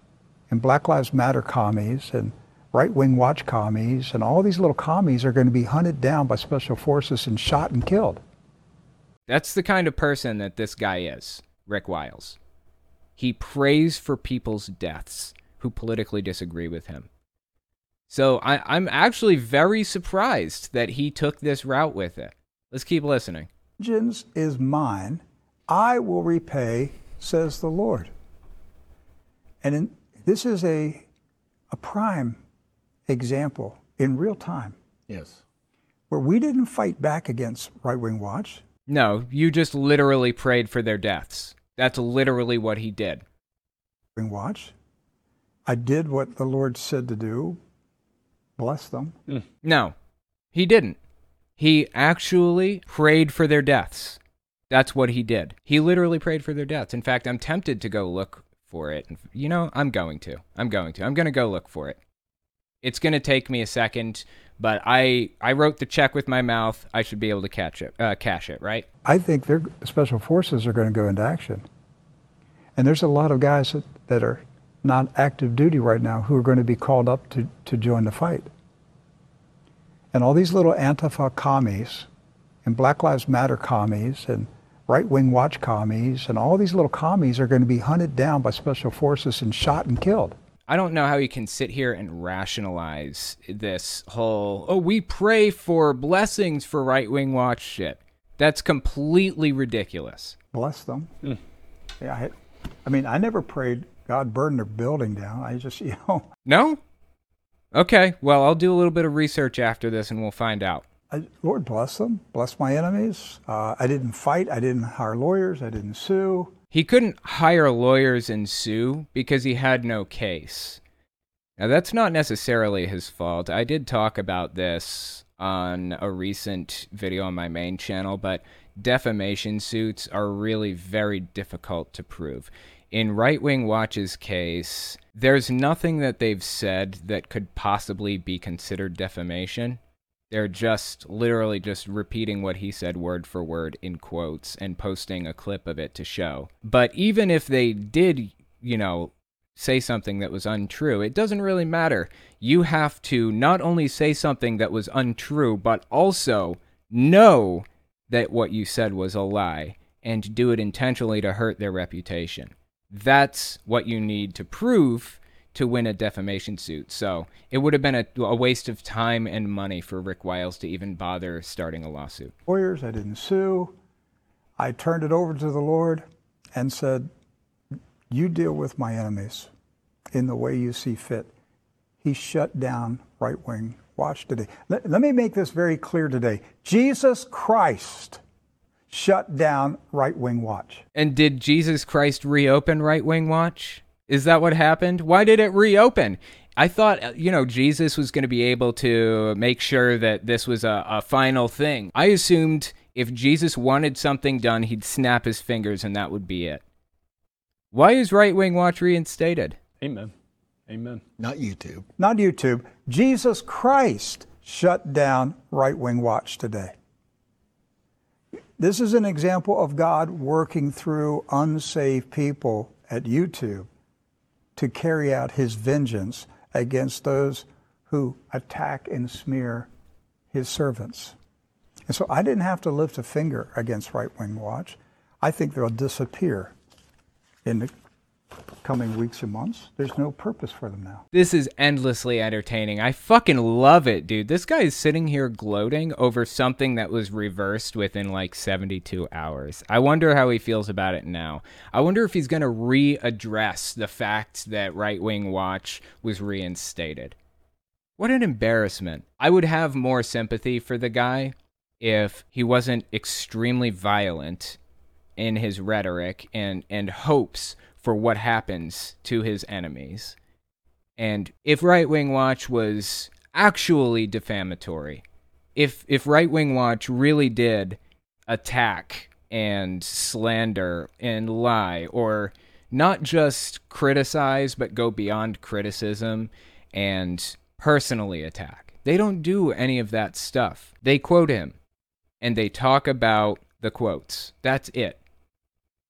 and Black Lives Matter commies and right wing watch commies and all these little commies are going to be hunted down by special forces and shot and killed. That's the kind of person that this guy is, Rick Wiles. He prays for people's deaths who politically disagree with him. So I, am actually very surprised that he took this route with it. Let's keep listening. Vengeance is mine, I will repay, says the Lord. And in, this is a, a prime example in real time. Yes. where we didn't fight back against Right Wing Watch. No, you just literally prayed for their deaths. That's literally what he did. Wing Watch. I did what the Lord said to do. Bless them. Mm. No, he didn't. He actually prayed for their deaths. That's what he did. He literally prayed for their deaths. In fact, I'm tempted to go look for it. You know, I'm going to. I'm going to. I'm going to go look for it. It's going to take me a second, but I I wrote the check with my mouth. I should be able to catch it, uh, cash it, right? I think their special forces are going to go into action. And there's a lot of guys that, that are not active duty right now who are going to be called up to, to join the fight. And all these little Antifa commies and Black Lives Matter commies and right wing watch commies and all these little commies are going to be hunted down by special forces and shot and killed. I don't know how you can sit here and rationalize this whole, oh, we pray for blessings for right wing watch shit. That's completely ridiculous. Bless them. Hmm. Yeah, I, I mean, I never prayed God burn their building down. I just, (laughs) you know, No? Okay, well, I'll do a little bit of research after this and we'll find out. I, Lord bless them, bless my enemies. Uh, I didn't fight. I didn't hire lawyers. I didn't sue. He couldn't hire lawyers and sue because he had no case. Now, that's not necessarily his fault. I did talk about this on a recent video on my main channel, but defamation suits are really very difficult to prove. In Right Wing Watch's case, there's nothing that they've said that could possibly be considered defamation. They're just literally just repeating what he said word for word in quotes and posting a clip of it to show. But even if they did, you know, say something that was untrue, it doesn't really matter. You have to not only say something that was untrue, but also know that what you said was a lie and do it intentionally to hurt their reputation. That's what you need to prove to win a defamation suit. So it would have been a, a waste of time and money for Rick Wiles to even bother starting a lawsuit. Lawyers. I didn't sue. I turned it over to the Lord and said, You deal with my enemies in the way you see fit. He shut down right wing watch today. Let, let me make this very clear today. Jesus Christ shut down right wing watch. And did Jesus Christ reopen Right Wing Watch? Is that what happened? Why did it reopen? I thought, uh, you know, Jesus was going to be able to make sure that this was a, a final thing. I assumed if Jesus wanted something done, he'd snap his fingers and that would be it. Why is Right Wing Watch reinstated? Amen. Amen. Not YouTube. Not YouTube. Jesus Christ shut down right wing watch today. This is an example of God working through unsaved people at YouTube to carry out his vengeance against those who attack and smear his servants. And so I didn't have to lift a finger against Right Wing Watch. I think they'll disappear in the coming weeks and months. There's no purpose for them now. This is endlessly entertaining. I fucking love it, dude. This guy is sitting here gloating over something that was reversed within like 72 hours. I wonder how he feels about it now. I wonder if he's going to readdress the fact that Right Wing Watch was reinstated. What an embarrassment. I would have more sympathy for the guy if he wasn't extremely violent in his rhetoric and, and hopes for what happens to his enemies. And if Right Wing Watch was actually defamatory, if if Right Wing Watch really did attack and slander and lie or not just criticize but go beyond criticism and personally attack. They don't do any of that stuff. They quote him and they talk about the quotes. That's it.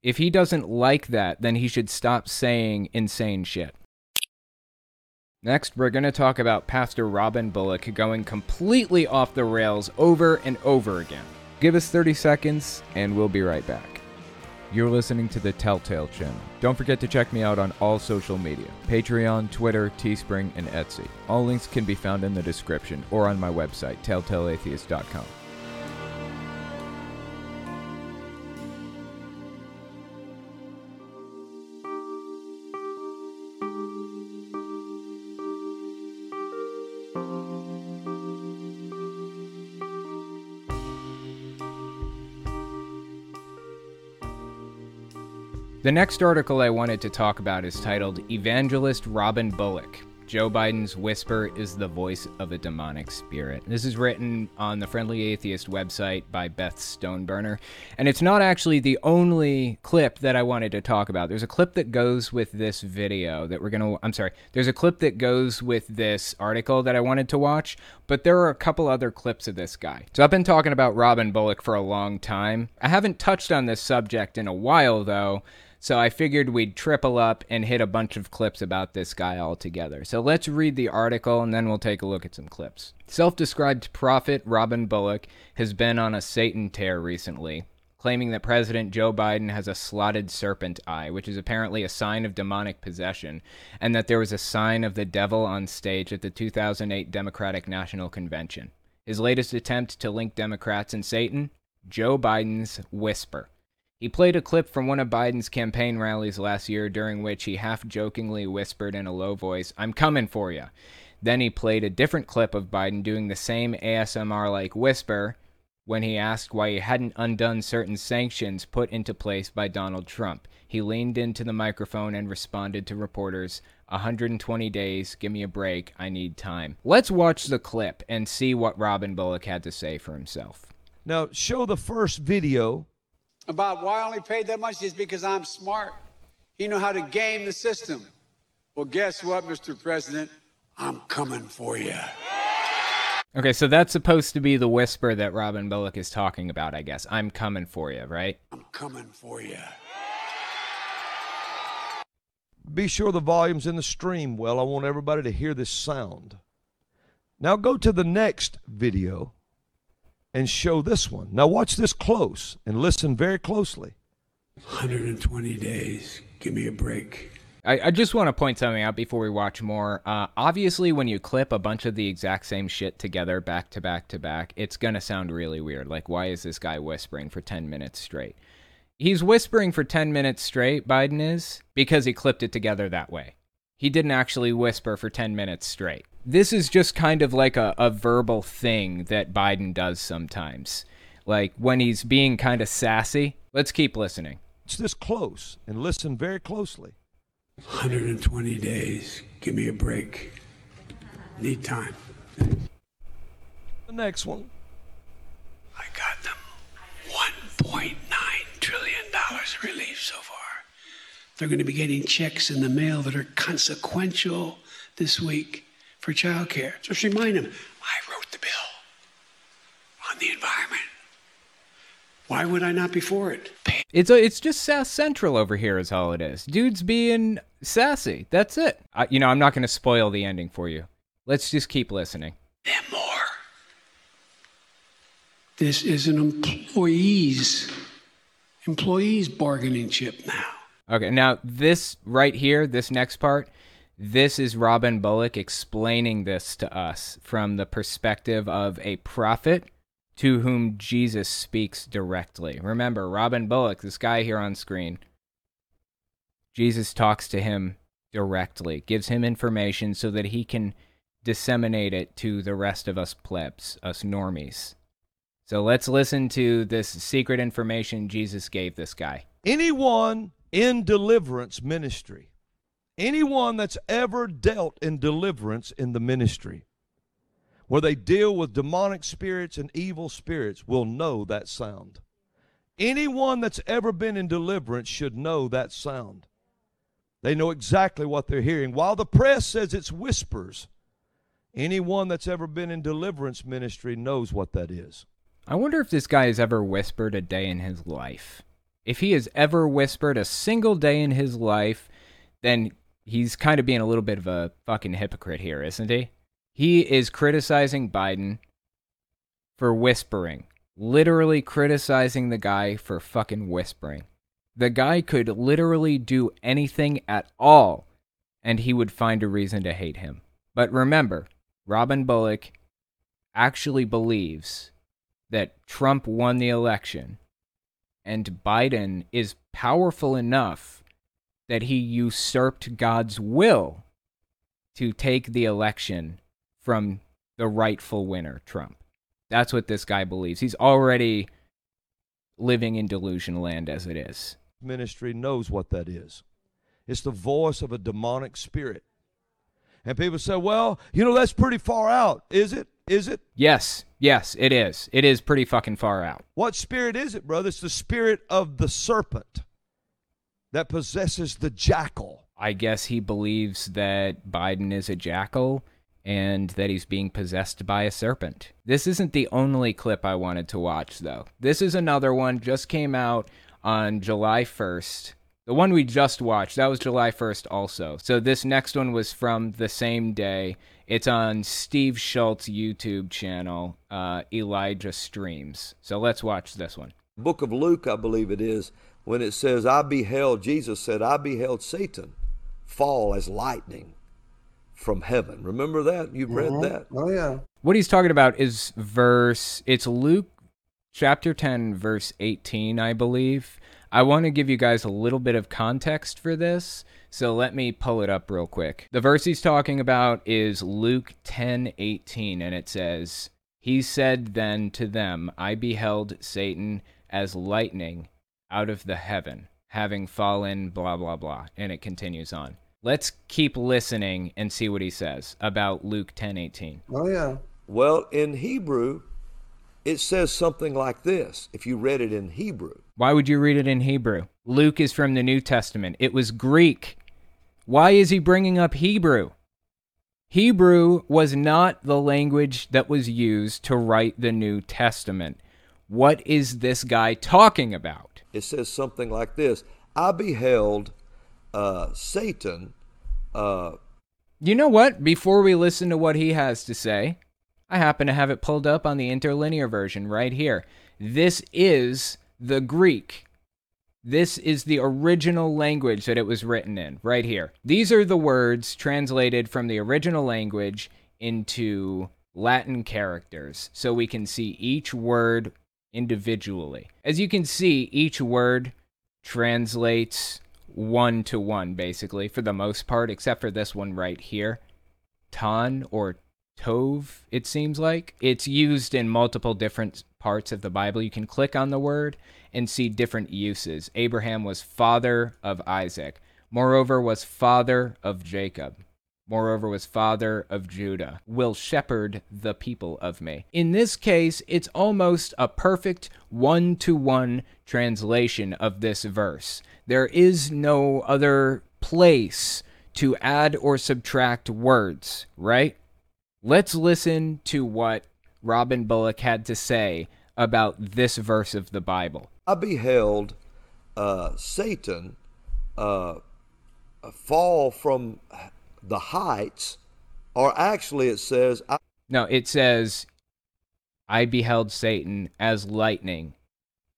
If he doesn't like that, then he should stop saying insane shit. Next, we're going to talk about Pastor Robin Bullock going completely off the rails over and over again. Give us 30 seconds, and we'll be right back. You're listening to the Telltale channel. Don't forget to check me out on all social media Patreon, Twitter, Teespring, and Etsy. All links can be found in the description or on my website, telltaleatheist.com. The next article I wanted to talk about is titled Evangelist Robin Bullock Joe Biden's whisper is the voice of a demonic spirit. This is written on the Friendly Atheist website by Beth Stoneburner, and it's not actually the only clip that I wanted to talk about. There's a clip that goes with this video that we're going to I'm sorry. There's a clip that goes with this article that I wanted to watch, but there are a couple other clips of this guy. So I've been talking about Robin Bullock for a long time. I haven't touched on this subject in a while though. So I figured we'd triple up and hit a bunch of clips about this guy all together. So let's read the article and then we'll take a look at some clips. Self described prophet Robin Bullock has been on a Satan tear recently, claiming that President Joe Biden has a slotted serpent eye, which is apparently a sign of demonic possession, and that there was a sign of the devil on stage at the 2008 Democratic National Convention. His latest attempt to link Democrats and Satan? Joe Biden's whisper. He played a clip from one of Biden's campaign rallies last year during which he half jokingly whispered in a low voice, I'm coming for you. Then he played a different clip of Biden doing the same ASMR like whisper when he asked why he hadn't undone certain sanctions put into place by Donald Trump. He leaned into the microphone and responded to reporters, 120 days, give me a break, I need time. Let's watch the clip and see what Robin Bullock had to say for himself. Now, show the first video about why I only paid that much is because I'm smart. He know how to game the system. Well, guess what, Mr. President? I'm coming for you. Okay, so that's supposed to be the whisper that Robin Bullock is talking about, I guess. I'm coming for you, right? I'm coming for you. Be sure the volume's in the stream well. I want everybody to hear this sound. Now go to the next video and show this one. Now, watch this close and listen very closely. 120 days. Give me a break. I, I just want to point something out before we watch more. Uh, obviously, when you clip a bunch of the exact same shit together back to back to back, it's going to sound really weird. Like, why is this guy whispering for 10 minutes straight? He's whispering for 10 minutes straight, Biden is, because he clipped it together that way. He didn't actually whisper for 10 minutes straight this is just kind of like a, a verbal thing that Biden does sometimes. Like when he's being kind of sassy. Let's keep listening. It's this close and listen very closely. 120 days. Give me a break. Need time. The next one. I got them $1.9 trillion relief so far. They're going to be getting checks in the mail that are consequential this week for childcare. Just remind them, I wrote the bill on the environment. Why would I not be for it? It's a, it's just sass central over here is all it is. Dude's being sassy. That's it. I, you know, I'm not going to spoil the ending for you. Let's just keep listening. And more. This is an employees employees bargaining chip now. Okay, now this right here, this next part, this is Robin Bullock explaining this to us from the perspective of a prophet to whom Jesus speaks directly. Remember, Robin Bullock, this guy here on screen, Jesus talks to him directly, gives him information so that he can disseminate it to the rest of us plebs, us normies. So let's listen to this secret information Jesus gave this guy. Anyone in deliverance ministry Anyone that's ever dealt in deliverance in the ministry, where they deal with demonic spirits and evil spirits, will know that sound. Anyone that's ever been in deliverance should know that sound. They know exactly what they're hearing. While the press says it's whispers, anyone that's ever been in deliverance ministry knows what that is. I wonder if this guy has ever whispered a day in his life. If he has ever whispered a single day in his life, then he's kind of being a little bit of a fucking hypocrite here, isn't he? He is criticizing Biden for whispering, literally criticizing the guy for fucking whispering. The guy could literally do anything at all, and he would find a reason to hate him. But remember, Robin Bullock actually believes that Trump won the election, and Biden is powerful enough that he usurped God's will to take the election from the rightful winner, Trump. That's what this guy believes. He's already living in delusion land as it is. ministry knows what that is. It's the voice of a demonic spirit. And people say, well, you know, that's pretty far out. Is it? Is it? Yes, yes, it is. It is pretty fucking far out. What spirit is it, brother? It's the spirit of the serpent that possesses the jackal. I guess he believes that Biden is a jackal and that he's being possessed by a serpent. This isn't the only clip I wanted to watch, though. This is another one, just came out on July 1st. The one we just watched, that was July 1st also. So this next one was from the same day. It's on Steve Shultz' YouTube channel, uh, Elijah Streams. So let's watch this one. Book of Luke, I believe it is, when it says, I beheld, Jesus said, I beheld Satan fall as lightning from heaven. Remember that? You've read Mhm. that? Oh yeah. What he's talking about is verse, it's Luke chapter 10, verse 18, I believe. I want to give you guys a little bit of context for this. So let me pull it up real quick. The verse he's talking about is Luke 10 18, and it says, He said then to them, I beheld Satan as lightning out of the heaven, having fallen, blah, blah, blah. And it continues on. Let's keep listening and see what he says about Luke 10 18. Oh yeah. Well, in Hebrew, it says something like this if you read it in Hebrew. Why would you read it in Hebrew? Luke is from the New Testament. It was Greek. Why is he bringing up Hebrew? Hebrew was not the language that was used to write the New Testament. What is this guy talking about? It says something like this I beheld uh, Satan. Uh, You know what? Before we listen to what he has to say, I happen to have it pulled up on the interlinear version right here. This is the Greek. This is the original language that it was written in, right here. These are the words translated from the original language into Latin characters, so we can see each word individually. As you can see, each word translates one to one, basically, for the most part, except for this one right here. Ton or Tove, it seems like. It's used in multiple different parts of the Bible. You can click on the word and see different uses. Abraham was father of Isaac. Moreover, was father of Jacob. Moreover, was father of Judah. Will shepherd the people of me. In this case, it's almost a perfect one to one translation of this verse. There is no other place to add or subtract words, right? Let's listen to what Robin Bullock had to say about this verse of the Bible. I beheld uh, Satan uh, fall from the heights, or actually, it says, I, No, it says, I beheld Satan as lightning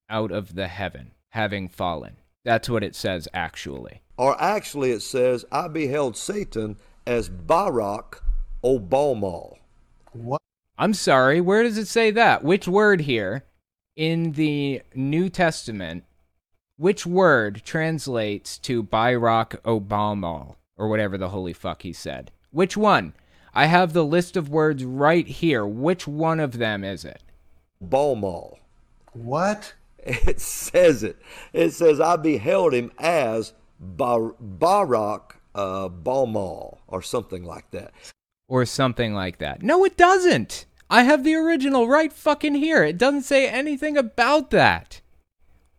out of the heaven, having fallen. That's what it says actually. or actually, it says, I beheld Satan as Barak Obalmal. What? I'm sorry, where does it say that? Which word here in the New Testament, which word translates to Barack Obama or whatever the holy fuck he said? Which one? I have the list of words right here. Which one of them is it? Balmal. What? It says it. It says, I beheld him as Bar- Barak uh, Balmal, or something like that. Or something like that. No, it doesn't. I have the original right fucking here. It doesn't say anything about that.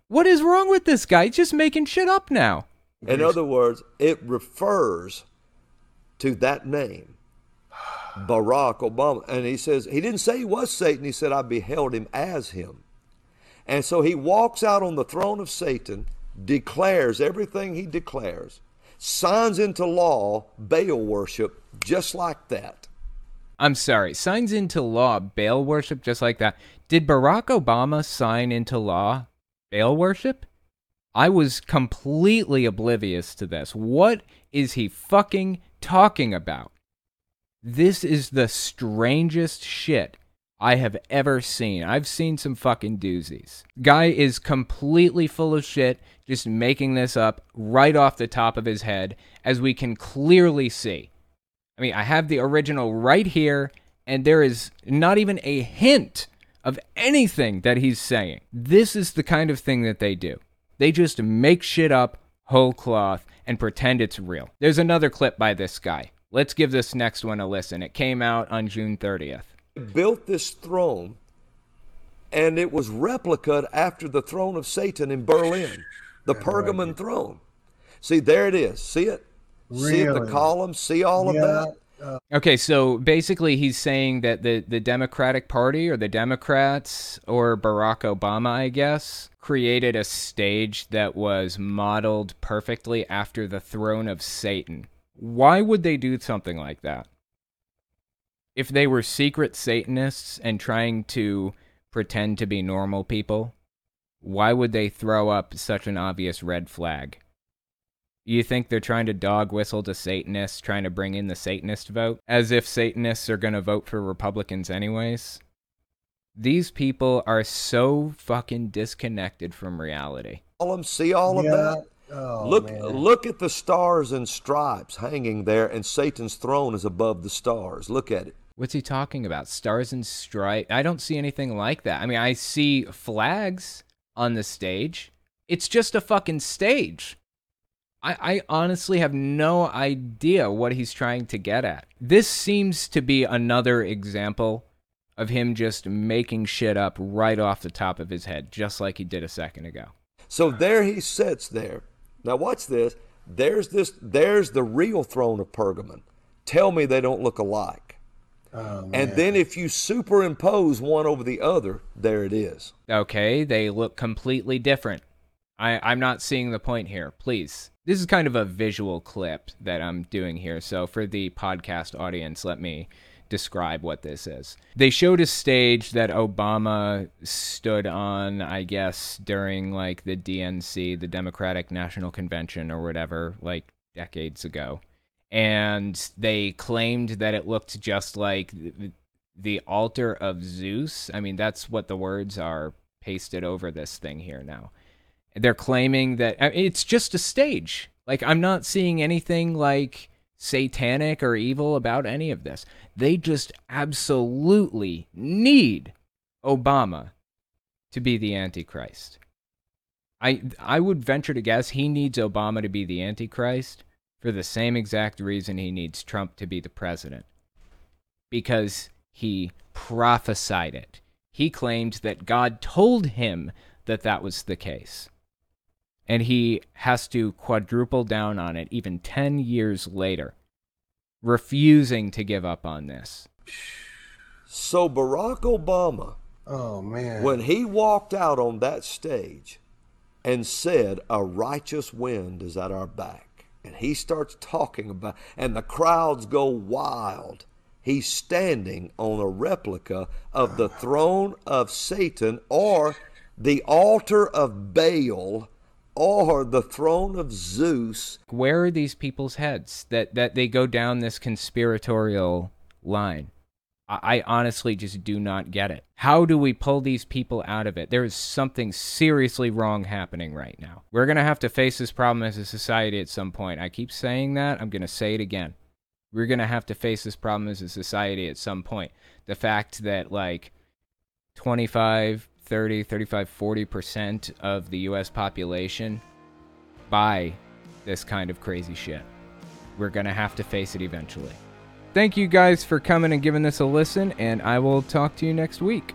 What is wrong with this guy? He's just making shit up now. In other words, it refers to that name, Barack Obama. And he says, he didn't say he was Satan, he said, I beheld him as him. And so he walks out on the throne of Satan, declares everything he declares, signs into law Baal worship just like that. I'm sorry, signs into law Baal worship just like that. Did Barack Obama sign into law Baal worship? I was completely oblivious to this. What is he fucking talking about? This is the strangest shit I have ever seen. I've seen some fucking doozies. Guy is completely full of shit, just making this up right off the top of his head, as we can clearly see. I mean, I have the original right here, and there is not even a hint of anything that he's saying. This is the kind of thing that they do. They just make shit up whole cloth and pretend it's real. There's another clip by this guy. Let's give this next one a listen. It came out on June 30th. Built this throne, and it was replicated after the throne of Satan in Berlin, the Pergamon throne. See, there it is. See it? Really? See it, the Really? columns? See all of Yeah. Okay, so basically he's saying that the, the Democratic Party or the Democrats or Barack Obama, I guess, created a stage that was modeled perfectly after the throne of Satan. Why would they do something like that? If they were secret Satanists and trying to pretend to be normal people, why would they throw up such an obvious red flag? You think they're trying to dog whistle to Satanists, trying to bring in the Satanist vote? As if Satanists are going to vote for Republicans, anyways? These people are so fucking disconnected from reality. Columns? See all of Yeah. that? Oh, look, man. look at the stars and stripes hanging there, and Satan's throne is above the stars. Look at it. What's he talking about? Stars and stripes? I don't see anything like that. I mean, I see flags on the stage. It's just a fucking stage. I, I honestly have no idea what he's trying to get at. This seems to be another example of him just making shit up right off the top of his head, just like he did a second ago. So there he sits there. Now watch this. There's this. There's the real throne of Pergamon. Tell me they don't look alike. Oh, And then if you superimpose one over the other, there it is. Okay, they look completely different. I, I'm not seeing the point here. Please. This is kind of a visual clip that I'm doing here. So, for the podcast audience, let me describe what this is. They showed a stage that Obama stood on, I guess, during like the DNC, the Democratic National Convention, or whatever, like decades ago. And they claimed that it looked just like the, altar of Zeus. I mean, that's what the words are pasted over this thing here now. They're claiming that I mean, it's just a stage. Like, I'm not seeing anything like satanic or evil about any of this. They just absolutely need Obama to be the Antichrist. I I would venture to guess he needs Obama to be the Antichrist for the same exact reason he needs Trump to be the president. Because he prophesied it. He claimed that God told him that that was the case. And he has to quadruple down on it even 10 years later, refusing to give up on this. So Barack Obama, Oh man. when he walked out on that stage and said, "A righteous wind is at our back," and he starts talking about, and the crowds go wild. He's standing on a replica of the oh, throne of Satan or the altar of Baal or the throne of Zeus. Where are these people's heads that, that they go down this conspiratorial line? I, I honestly just do not get it. How do we pull these people out of it? There is something seriously wrong happening right now. We're going to have to face this problem as a society at some point. I keep saying that. I'm going to say it again. We're going to have to face this problem as a society at some point. The fact that, like, 25, 30, 35, 40% of the US population buy this kind of crazy shit. We're going to have to face it eventually. Thank you guys for coming and giving this a listen, and I will talk to you next week.